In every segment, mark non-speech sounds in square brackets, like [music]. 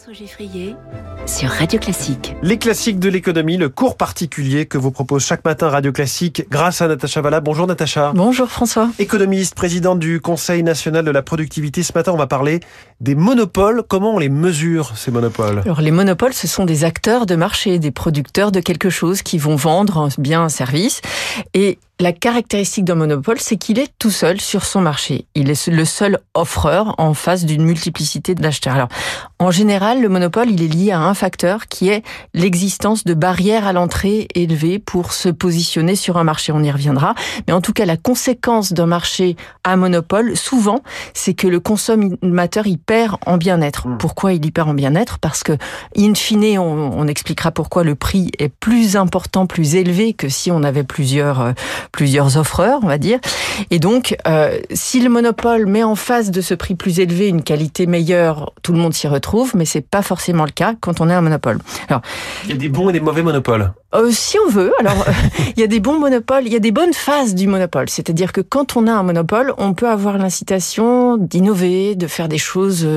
François Geffrier sur Radio Classique. Les classiques de l'économie, le cours particulier que vous propose chaque matin Radio Classique grâce à Natacha Valla. Bonjour Natacha. Bonjour François. Économiste, présidente du Conseil national de la productivité. Ce matin, on va parler des monopoles. Comment on les mesure, ces monopoles? Alors les monopoles, ce sont des acteurs de marché, des producteurs de quelque chose qui vont vendre un bien, un service. Et la caractéristique d'un monopole, c'est qu'il est tout seul sur son marché. Il est le seul offreur en face d'une multiplicité d'acheteurs. Alors, en général, le monopole, il est lié à un facteur qui est l'existence de barrières à l'entrée élevées pour se positionner sur un marché. On y reviendra. Mais en tout cas, la conséquence d'un marché à monopole, souvent, c'est que le consommateur y perd en bien-être. Hmm. Pourquoi il y perd en bien-être? Parce que, in fine, on, on expliquera pourquoi le prix est plus important, plus élevé que si on avait plusieurs euh, plusieurs offreurs, on va dire. Et donc, euh, si le monopole met en face de ce prix plus élevé une qualité meilleure, tout le monde s'y retrouve, mais c'est pas forcément le cas quand on est un monopole. Alors, il y a des bons et des mauvais monopoles. Euh, si on veut, alors euh, [laughs] il y a des bons monopoles, il y a des bonnes phases du monopole. C'est-à-dire que quand on a un monopole, on peut avoir l'incitation d'innover, de faire des choses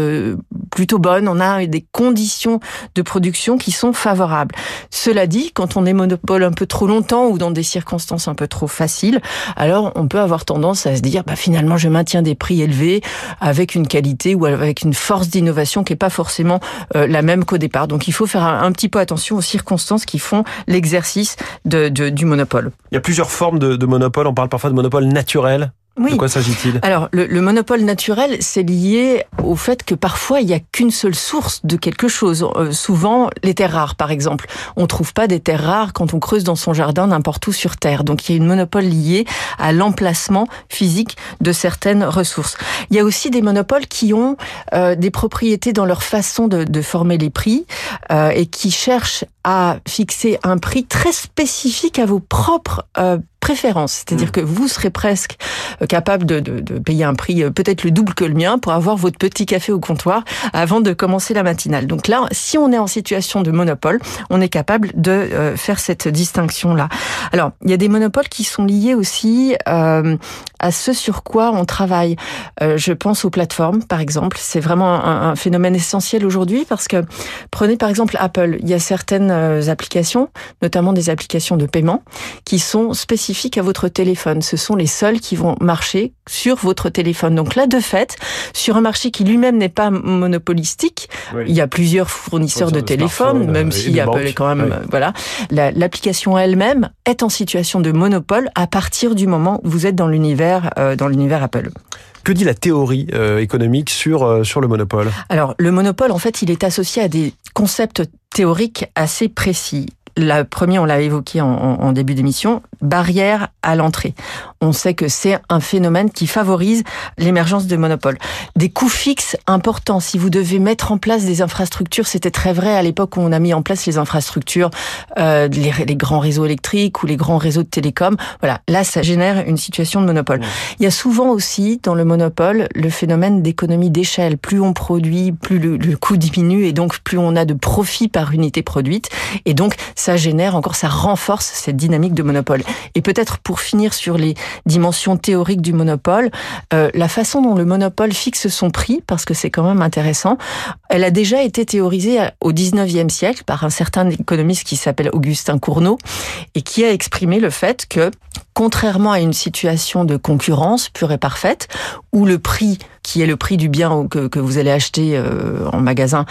plutôt bonnes. On a des conditions de production qui sont favorables. Cela dit, quand on est monopole un peu trop longtemps ou dans des circonstances un peu trop alors on peut avoir tendance à se dire, bah finalement, je maintiens des prix élevés avec une qualité ou avec une force d'innovation qui est pas forcément la même qu'au départ. Donc il faut faire un, petit peu attention aux circonstances qui font les exercice de, du monopole. Il y a plusieurs formes de monopole. On parle parfois de monopole naturel. Oui. De quoi s'agit-il? Alors, le, le, monopole naturel, c'est lié au fait que parfois, il n'y a qu'une seule source de quelque chose. Euh, souvent, les terres rares, par exemple. On trouve pas des terres rares quand on creuse dans son jardin n'importe où sur Terre. Donc, il y a une monopole liée à l'emplacement physique de certaines ressources. Il y a aussi des monopoles qui ont euh, des propriétés dans leur façon de, de former les prix euh, et qui cherchent à fixer un prix très spécifique à vos propres euh, préférence. C'est-à-dire mm. que vous serez presque euh, capable de, de, de payer un prix euh, peut-être le double que le mien pour avoir votre petit café au comptoir avant de commencer la matinale. Donc là, si on est en situation de monopole, on est capable de euh, faire cette distinction-là. Alors, il y a des monopoles qui sont liés aussi euh, à ce sur quoi on travaille. Euh, je pense aux plateformes, par exemple. C'est vraiment un, un, phénomène essentiel aujourd'hui parce que prenez par exemple Apple. Il y a certaines applications, notamment des applications de paiement, qui sont spécifiques à votre téléphone. Ce sont les seuls qui vont marcher sur votre téléphone. Donc là, de fait, sur un marché qui lui-même n'est pas monopolistique, il y a plusieurs fournisseurs de, téléphones, même si Apple est quand même, euh, voilà, l'application elle-même est en situation de monopole à partir du moment où vous êtes dans l'univers, euh, dans l'univers Apple. Que dit la théorie euh, économique sur, euh, sur le monopole? Alors, le monopole, en fait, il est associé à des concepts théoriques assez précis. La première, on l'a évoqué en, en début d'émission, barrière à l'entrée. On sait que c'est un phénomène qui favorise l'émergence de monopoles. Des coûts fixes importants. Si vous devez mettre en place des infrastructures, c'était très vrai à l'époque où on a mis en place les infrastructures, euh, les, les, grands réseaux électriques ou les grands réseaux de télécom. Voilà, là, ça génère une situation de monopole. Il y a souvent aussi dans le monopole le phénomène d'économie d'échelle. Plus on produit, plus le, le coût diminue et donc plus on a de profit par unité produite. Et donc ça génère encore, ça renforce cette dynamique de monopole. Et peut-être pour finir sur les dimensions théoriques du monopole, euh, la façon dont le monopole fixe son prix, parce que c'est quand même intéressant, elle a déjà été théorisée au 19e siècle par un certain économiste qui s'appelle Augustin Cournot et qui a exprimé le fait que contrairement à une situation de concurrence pure et parfaite, où le prix, qui est le prix du bien que, vous allez acheter euh, en magasin,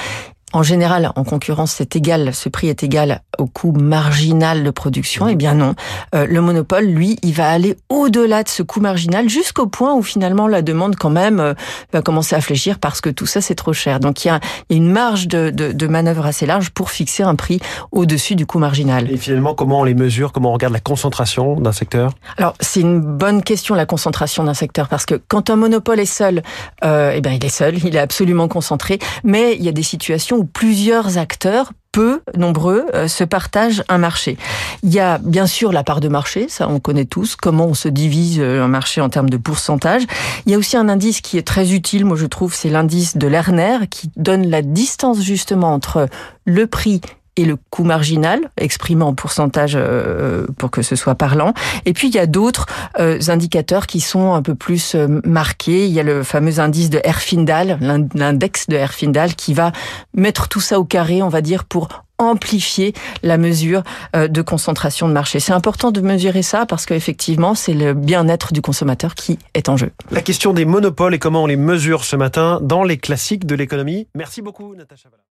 en général, en concurrence, c'est égal, ce prix est égal au coût marginal de production. Eh bien non, euh, le monopole, lui, il va aller au-delà de ce coût marginal jusqu'au point où finalement la demande quand même euh, va commencer à fléchir parce que tout ça c'est trop cher. Donc il y a, il y a une marge de, de, de, manœuvre assez large pour fixer un prix au-dessus du coût marginal. Et finalement, comment on les mesure? Comment on regarde la concentration d'un secteur? Alors c'est une bonne question la concentration d'un secteur parce que quand un monopole est seul, euh, eh ben il est seul, il est absolument concentré, mais il y a des situations où plusieurs acteurs peu nombreux euh, se partagent un marché. Il y a bien sûr la part de marché, ça on connaît tous, comment on se divise euh, un marché en termes de pourcentage. Il y a aussi un indice qui est très utile, moi je trouve, c'est l'indice de Lerner, qui donne la distance justement entre le prix et le coût marginal, exprimé en pourcentage euh, pour que ce soit parlant. Et puis il y a d'autres euh, indicateurs qui sont un peu plus euh, marqués. Il y a le fameux indice de Herfindahl, l'index de Herfindahl, qui va mettre tout ça au carré, on va dire, pour amplifier la mesure de concentration de marché. C'est important de mesurer ça parce qu'effectivement, c'est le bien-être du consommateur qui est en jeu. La question des monopoles et comment on les mesure ce matin dans les classiques de l'économie. Merci beaucoup, Natacha